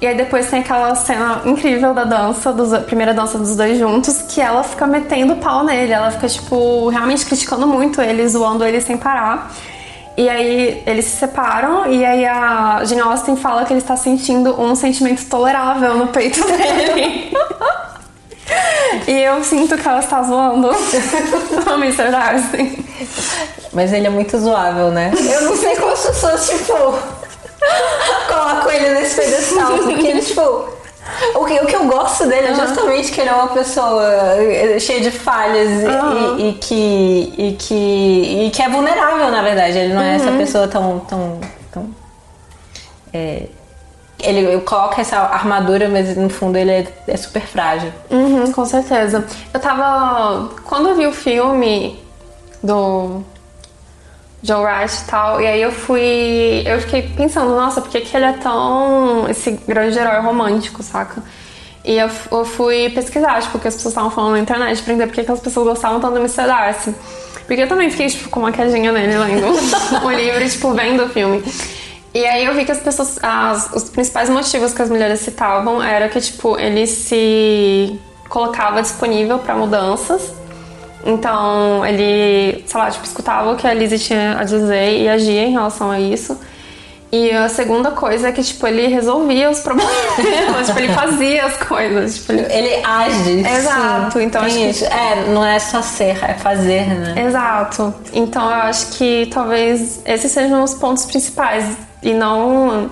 E aí depois tem aquela cena incrível da dança, dos, a primeira dança dos dois juntos, que ela fica metendo pau nele. Ela fica, tipo, realmente criticando muito ele, zoando ele sem parar. E aí eles se separam e aí a Jane Austen fala que ele está sentindo um sentimento tolerável no peito dele. e eu sinto que ela está zoando o Mr. Darcy. Mas ele é muito zoável, né? Eu não sei como as pessoas, tipo, colocam ele nesse pedestal. Porque ele, tipo. O que, o que eu gosto dele é justamente que ele é uma pessoa eh, cheia de falhas e- Aham. e, e que, e, que, e que é vulnerável, na verdade. Ele não é essa pessoa tão. tão, tão é, ele coloca essa armadura, mas no fundo ele é, é super frágil. Uhum, com certeza. Eu tava. Quando eu vi o filme do Joe Wright e tal, e aí eu fui. Eu fiquei pensando, nossa, por que, que ele é tão. esse grande herói romântico, saca? E eu, eu fui pesquisar, tipo, o que as pessoas estavam falando na internet, pra entender por que, que as pessoas gostavam tanto do Mr. Darcy. Porque eu também fiquei, tipo, com uma quedinha nele lendo o livro tipo, vendo o filme. E aí eu vi que as pessoas. as- os principais motivos que as mulheres citavam era que, tipo, ele se colocava disponível pra mudanças. Então ele, sei lá, tipo, escutava o que a Lizzie tinha a dizer e agia em relação a isso. E a segunda coisa é que, tipo, ele resolvia os problemas. tipo, ele fazia as coisas. Tipo, ele... Ele age. Exato, sim. então acho que- isso. É, não é só ser, é fazer, né? Exato. Então eu acho que talvez esses sejam os pontos principais e não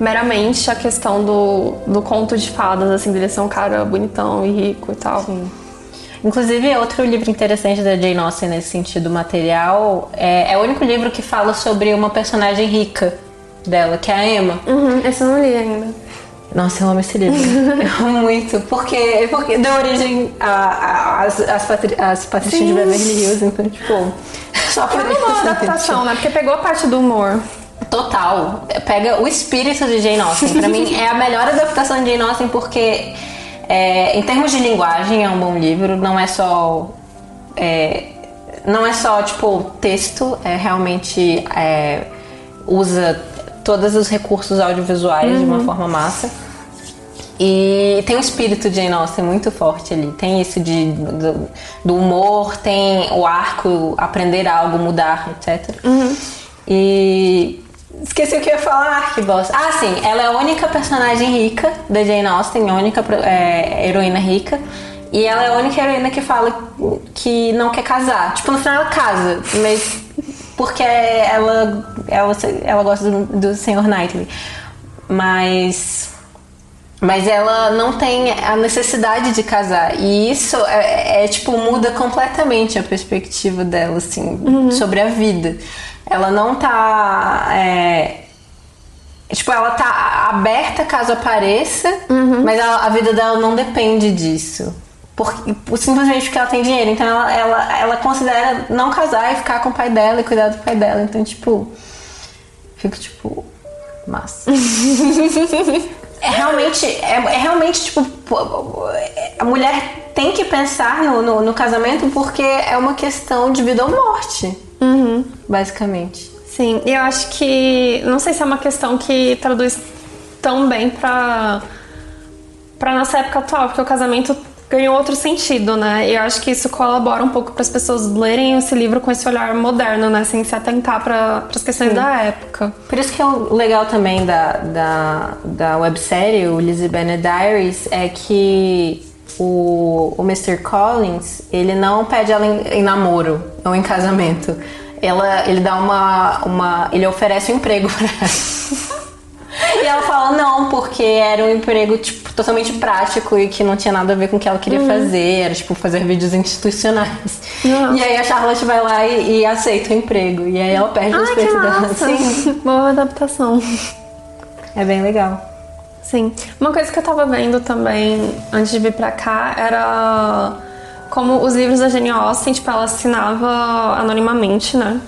meramente a questão do, do conto de fadas, assim, dele ser um cara bonitão e rico e tal. Inclusive, outro livro interessante da Jane Austen nesse sentido material é, é o único livro que fala sobre uma personagem rica dela, que é a Emma. Uhum, esse eu não li ainda. Nossa, eu amo esse livro. eu amo muito. Porque, porque deu origem às as, Patricinhas de Beverly Hills, então, tipo. Só por é uma adaptação, né? Porque pegou a parte do humor. Total. Pega o espírito de Jane Austen. Pra mim, é a melhor adaptação de Jane Austen porque, é, em termos de linguagem, é um bom livro. Não é só. É, não é só, tipo, texto. É realmente. É, usa todos os recursos audiovisuais uhum. de uma uhum. forma massa. E tem um espírito de Jane Austen muito forte ali. Tem isso de, do, do humor, tem o arco, aprender algo, mudar, etc. Uhum. E esqueci o que eu ia falar, que bosta. Ah, sim, ela é a única personagem rica da Jane Austen, a única é, heroína rica. E ela é a única heroína que fala que não quer casar. Tipo, no final ela casa, mas porque ela, ela, ela gosta do, do Sr. Knightley. Mas. Mas ela não tem a necessidade de casar. E isso é, é tipo, muda completamente a perspectiva dela, assim, uhum. sobre a vida. Ela não tá. É, tipo, ela tá aberta caso apareça, uhum. mas ela, a vida dela não depende disso. Porque, simplesmente porque ela tem dinheiro. Então ela, ela, ela considera não casar e ficar com o pai dela e cuidar do pai dela. Então, tipo, fico tipo, massa. é realmente, é, é, realmente, tipo, a mulher tem que pensar no, no, no, casamento porque é uma questão de vida ou morte. Uhum. Basicamente. Sim, e eu acho que. Não sei se é uma questão que traduz tão bem pra, pra nossa época atual, porque o casamento ganhou outro sentido, né? E eu acho que isso colabora um pouco para as pessoas lerem esse livro com esse olhar moderno, né? Sem se atentar para as questões Sim. da época. Por isso que é o legal também da, da, da websérie, o Lizzie Bennet Diaries, é que o, o Mr. Collins, ele não pede ela em, em namoro ou em casamento. Ela, ele dá uma, uma. Ele oferece um emprego para ela. E ela fala não, porque era um emprego, tipo, totalmente prático e que não tinha nada a ver com o que ela queria uhum. fazer. Era, tipo, fazer vídeos institucionais. E aí a Charlotte vai lá e, e, aceita o emprego. E aí ela perde o respeito dela. Sim. Boa adaptação. É bem legal. Sim. Uma coisa que eu tava vendo também antes de vir pra cá era como os livros da Jane Austen, tipo, ela assinava anonimamente, né?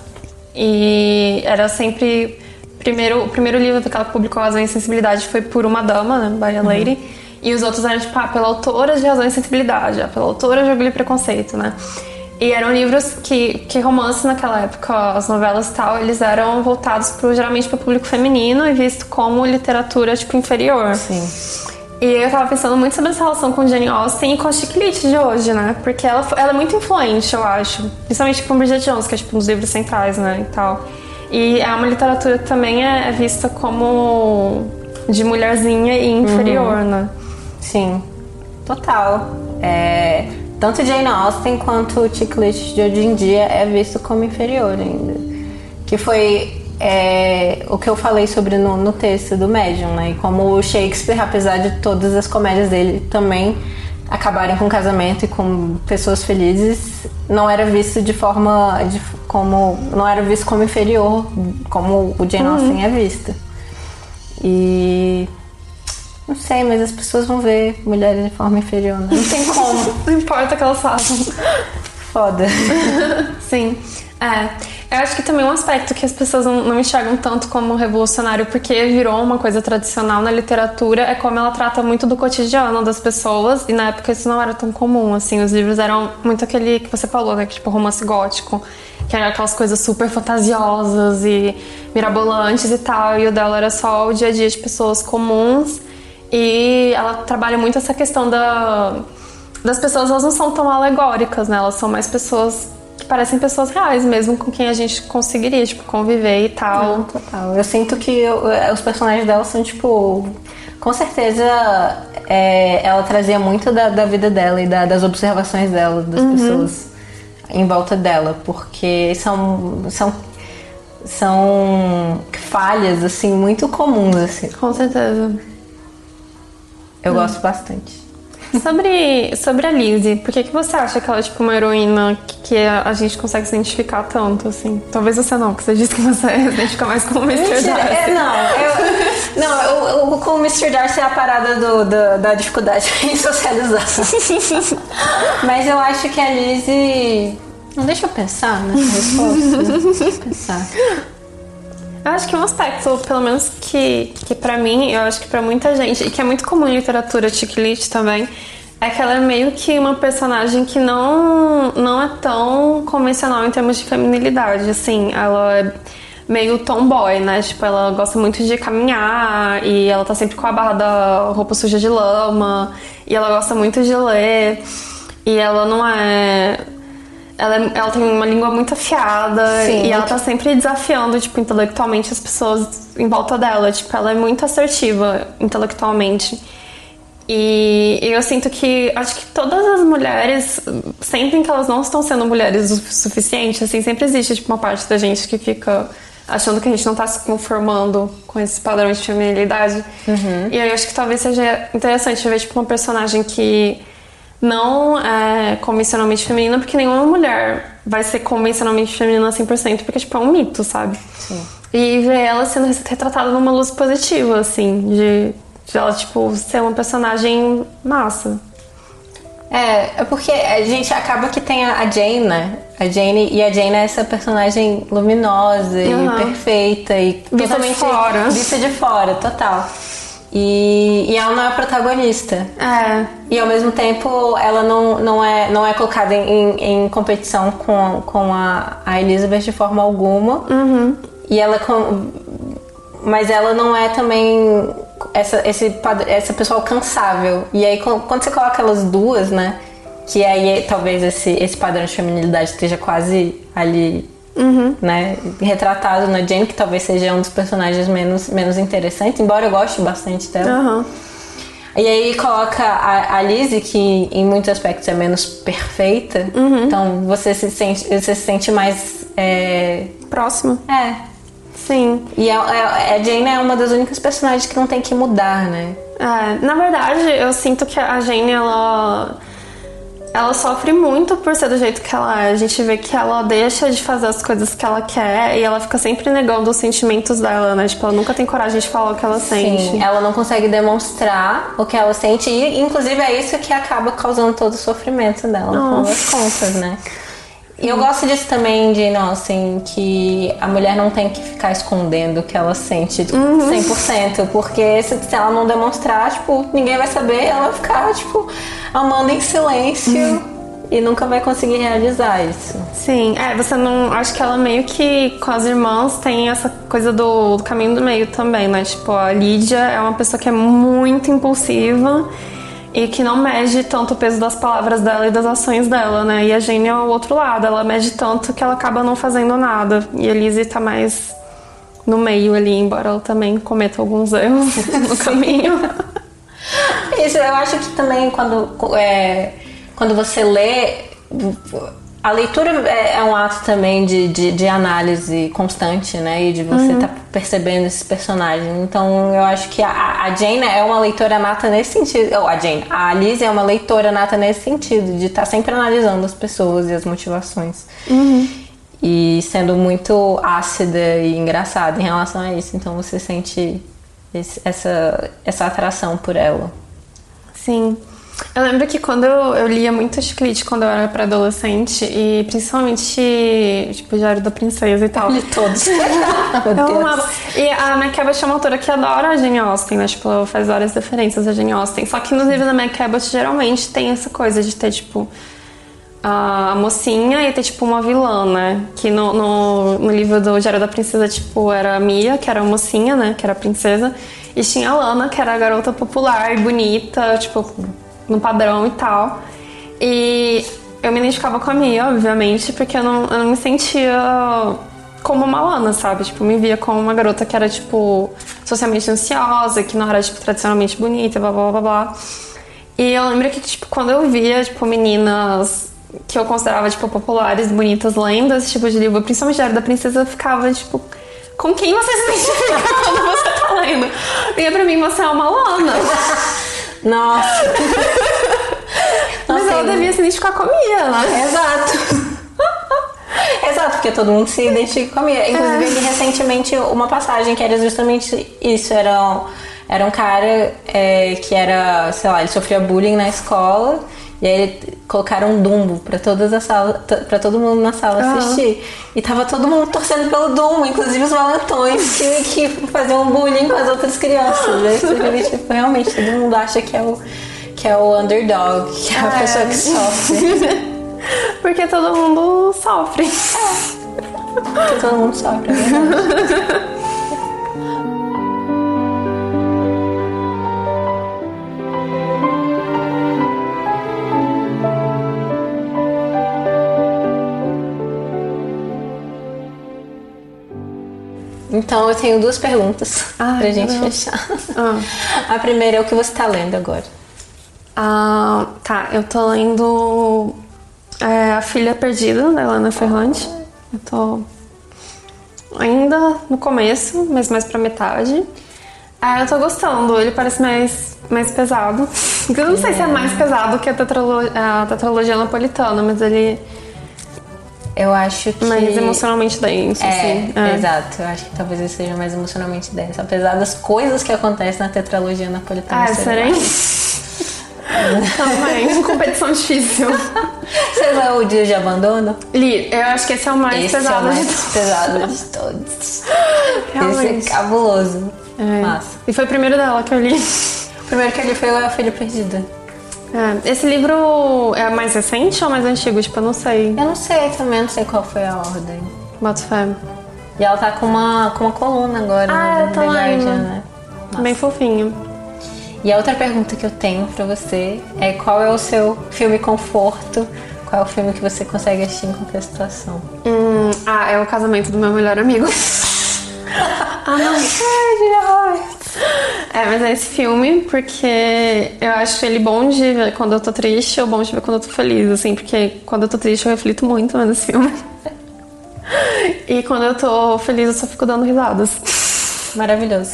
E era sempre primeiro, o primeiro livro que ela publicou, Razão e Sensibilidade, foi por uma dama, né? By a Lady. Uhum. E os outros eram, tipo, ah, pela autora de Razão e Sensibilidade, ah, pela autora de Orgulho e Preconceito, né? E eram livros que, que romances naquela época, as novelas e tal, eles eram voltados pro, geralmente para o público feminino e visto como literatura, tipo, inferior. Sim. E eu tava pensando muito sobre essa relação com Jane Austen e com a Chiclete de hoje, né? Porque ela, ela é muito influente, eu acho. Principalmente com Bridget Jones, que é tipo um dos livros centrais, né? E tal. E é uma literatura que também é, é vista como de mulherzinha e inferior, uhum. né? Sim, total. É, tanto Jane Austen quanto o Chiclete de hoje em dia é visto como inferior ainda. Que foi é, o que eu falei sobre no, no texto do Medium, né? E como o Shakespeare, apesar de todas as comédias dele também acabarem com casamento e com pessoas felizes, não era visto de forma de, como não era visto como inferior, como o Jane uhum. Austen é vista. E não sei, mas as pessoas vão ver mulheres de forma inferior, né? Não tem como. não importa o que elas façam. Foda. Sim. É. Eu acho que também um aspecto que as pessoas não, não enxergam tanto como revolucionário, porque virou uma coisa tradicional na literatura, é como ela trata muito do cotidiano das pessoas, e na época isso não era tão comum, assim, os livros eram muito aquele que você falou, né, tipo romance gótico, que eram aquelas coisas super fantasiosas e mirabolantes e tal, e o dela era só o dia a dia de pessoas comuns, e ela trabalha muito essa questão da das pessoas, elas não são tão alegóricas, né, elas são mais pessoas que parecem pessoas reais mesmo, com quem a gente conseguiria, tipo, conviver e tal. Não, total. Eu sinto que eu, os personagens dela são, tipo. Com certeza é, ela trazia muito da, da vida dela e da, das observações dela, das uhum. pessoas em volta dela, porque são. são são falhas assim muito comuns assim. Com certeza. Eu hum. gosto bastante. Sobre, sobre a Lizzie, por que, que você acha que ela é tipo uma heroína que, que a, gente consegue se identificar tanto, assim? Talvez você não, porque você disse que você se identifica mais com o Mr. Mentira, Darcy. é, não, eu, não eu, eu- com o Mr. Darcy é a parada do, do- da dificuldade em socializar. Mas eu acho que a Lizzie. Não, deixa eu pensar nessa resposta. Deixa eu pensar. Eu acho que um aspecto, pelo menos que, que para mim, eu acho que pra muita gente, e que é muito comum em literatura chick também, é que ela é meio que uma personagem que não, não é tão convencional em termos de feminilidade, assim, ela é meio tomboy, né? Tipo, ela gosta muito de caminhar e ela tá sempre com a barra da roupa suja de lama e ela gosta muito de ler e ela não é ela, é- ela tem uma língua muito afiada Sim. e ela tá sempre desafiando, tipo, intelectualmente as pessoas em volta dela. Tipo, ela é muito assertiva intelectualmente. E eu sinto que acho que todas as mulheres sentem que elas não estão sendo mulheres o suficiente, assim, sempre existe tipo uma parte da gente que fica achando que a gente não tá se conformando com esse padrão de feminilidade. E aí eu acho que talvez seja interessante ver tipo uma personagem que não é convencionalmente feminina, porque nenhuma mulher vai ser convencionalmente feminina 100%, porque tipo é um mito, sabe? E ver ela sendo retratada numa luz positiva, assim, de, de ela, tipo, ser uma personagem massa. É, é porque a gente acaba que tem a a Jane, né? A Jane, e a Jane é essa personagem luminosa Aham. e perfeita e de totalmente fora. vista de fora, total. E, e ela não é a protagonista. É, E ao mesmo tempo ela não, não, é, não é colocada em, em competição com, com a, a Elizabeth de forma alguma. E ela com, mas ela não é também essa, esse, essa pessoa alcançável. E aí quando quando você coloca elas duas, né? Que aí talvez esse, esse padrão de feminilidade esteja quase ali, né? Retratado na Jane, que talvez seja um dos personagens menos, menos interessantes, embora eu goste bastante dela. aham. E aí coloca a, a Lizzie, que em muitos aspectos é menos perfeita. Então você se sente, você se sente mais. É. Próximo. é. Sim. E a, a, a Jane é uma das únicas personagens que não tem que mudar, né? É, na verdade, eu sinto que a Jane, ela. Ela sofre muito por ser do jeito que ela é. A gente vê que ela deixa de fazer as coisas que ela quer e ela fica sempre negando os sentimentos dela, né? Tipo, ela nunca tem coragem de falar o que ela sente. Sim, ela não consegue demonstrar o que ela sente. E, inclusive, é isso que acaba causando todo o sofrimento dela, no final das contas, né? E eu gosto disso também de, não, assim, que a mulher não tem que ficar escondendo o que ela sente 100%, porque se, se ela não demonstrar, tipo, ninguém vai saber, ela vai ficar, tipo, amando em silêncio e nunca vai conseguir realizar isso. Sim, é, você não. Acho que ela meio que com as irmãs tem essa coisa do, do caminho do meio também, né? Tipo, a Lídia é uma pessoa que é muito impulsiva e que não mede tanto o peso das palavras dela e das ações dela, né? E a Jane é o outro lado, ela mede tanto que ela acaba não fazendo nada. E a Lizzie tá mais no meio ali, embora ela também cometa alguns erros no caminho. Isso, eu acho que também quando, é, quando você lê, a leitura é, é um ato também de, de, de análise constante, né? E de você estar percebendo esses personagens. Então eu acho que a, a Jane é uma leitora nata nesse sentido. Ou a Jane, a Alice é uma leitora nata nesse sentido, de estar sempre analisando as pessoas e as motivações. E sendo muito ácida e engraçada em relação a isso. Então você sente esse- essa, essa atração por ela. Sim. Eu lembro que quando eu, eu lia muito chiclete quando eu era pré-adolescente, e principalmente, tipo, Diário da Princesa e tal. De todos. Eu amava. E a Mac Abbott é uma autora que adora a Jane Austen, né? Tipo, ela faz várias referências a Jane Austen. Só que nos livros da Mac Abbott, geralmente, tem essa coisa de ter, tipo, a mocinha e ter, tipo, uma vilã, né? Que no, no, no livro do Diário da Princesa, tipo, era a Mia, que era a mocinha, né? Que era a princesa. E tinha a Lana, que era a garota popular, bonita, tipo, no padrão e tal. E eu me identificava com a Mia, obviamente, porque eu não, eu não me sentia como uma Lana, sabe? Tipo, me via como uma garota que era, tipo, socialmente ansiosa, que não era, tipo, tradicionalmente bonita, blá blá blá blá. E eu lembro que, tipo, quando eu via, tipo, meninas que eu considerava, tipo, populares, bonitas, lendo esse tipo de livro, principalmente Diário da Princesa, eu ficava, tipo, com quem você se identifica quando você tá lendo? E pra mim, você é uma Lana. Nossa. Mas ela devia se identificar com a Mia, né? Exato. Exato, porque todo mundo se identifica com a Mia. Inclusive, É. eu li recentemente uma passagem que era justamente isso. Era um, era um cara é, que era, sei lá, ele sofria bullying na escola. E aí colocaram um Dumbo pra todas as salas, para todo mundo na sala Aham. assistir. E tava todo mundo torcendo pelo Dumbo, inclusive os valentões que, que faziam bullying com as outras crianças. Tipo, realmente todo mundo acha que é o, que é o underdog, que é a É. pessoa que sofre. Porque todo mundo sofre. Porque todo mundo sofre, é verdade. Então eu tenho duas perguntas Ai, pra gente Deus. fechar. Ah. A primeira é o que você tá lendo agora. Ah, tá, eu tô lendo é, A Filha Perdida, da Helena Ferrante. Eu tô ainda no começo, mas mais pra metade. Ah, eu tô gostando, ele parece mais, mais pesado. Eu não sei se é mais pesado que a, tetralo- a tetralogia napolitana, mas ele Eu acho que. mais emocionalmente denso, É, assim. É. exato. Eu acho que talvez ele seja mais emocionalmente denso. Apesar das coisas que acontecem na tetralogia napolitana. Ah, serem? Também, competição difícil. Você leu o Dia de Abandono? Li, eu acho que esse é o mais Esse pesado é o de mais todos. pesado de todos. Realmente. Esse é cabuloso. É. Massa. E foi o primeiro dela que eu li. O primeiro que ele foi A Filha Perdida. É, esse livro é mais recente ou mais antigo? Tipo, eu não sei. Eu não sei também, não sei qual foi a ordem. Boto fé. E ela tá com uma, com uma coluna agora, Ah, né? eu lendo. Guardian, né? Bem fofinho. E a outra pergunta que eu tenho pra você é qual é o seu filme conforto? Qual é o filme que você consegue assistir em qualquer situação? Hum, ah, é o casamento do meu melhor amigo. ah, não. É, mas é esse filme porque eu acho ele bom de ver quando eu tô triste ou bom de ver quando eu tô feliz, assim, porque quando eu tô triste eu reflito muito vendo esse filme. E quando eu tô feliz eu só fico dando risadas. Maravilhoso.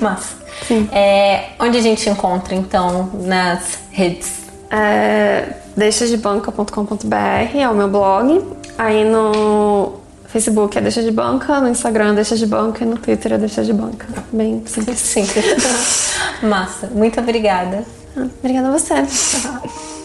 Massa. Sim. É, onde a gente encontra, então, nas redes? É, deixadebanca.com.br é o meu blog. Aí no Facebook é Deixa de Banca, no Instagram é Deixa de Banca e no Twitter é Deixa de Banca. Bem simples. Sim. Massa. Muito obrigada. Ah, Obrigada a você.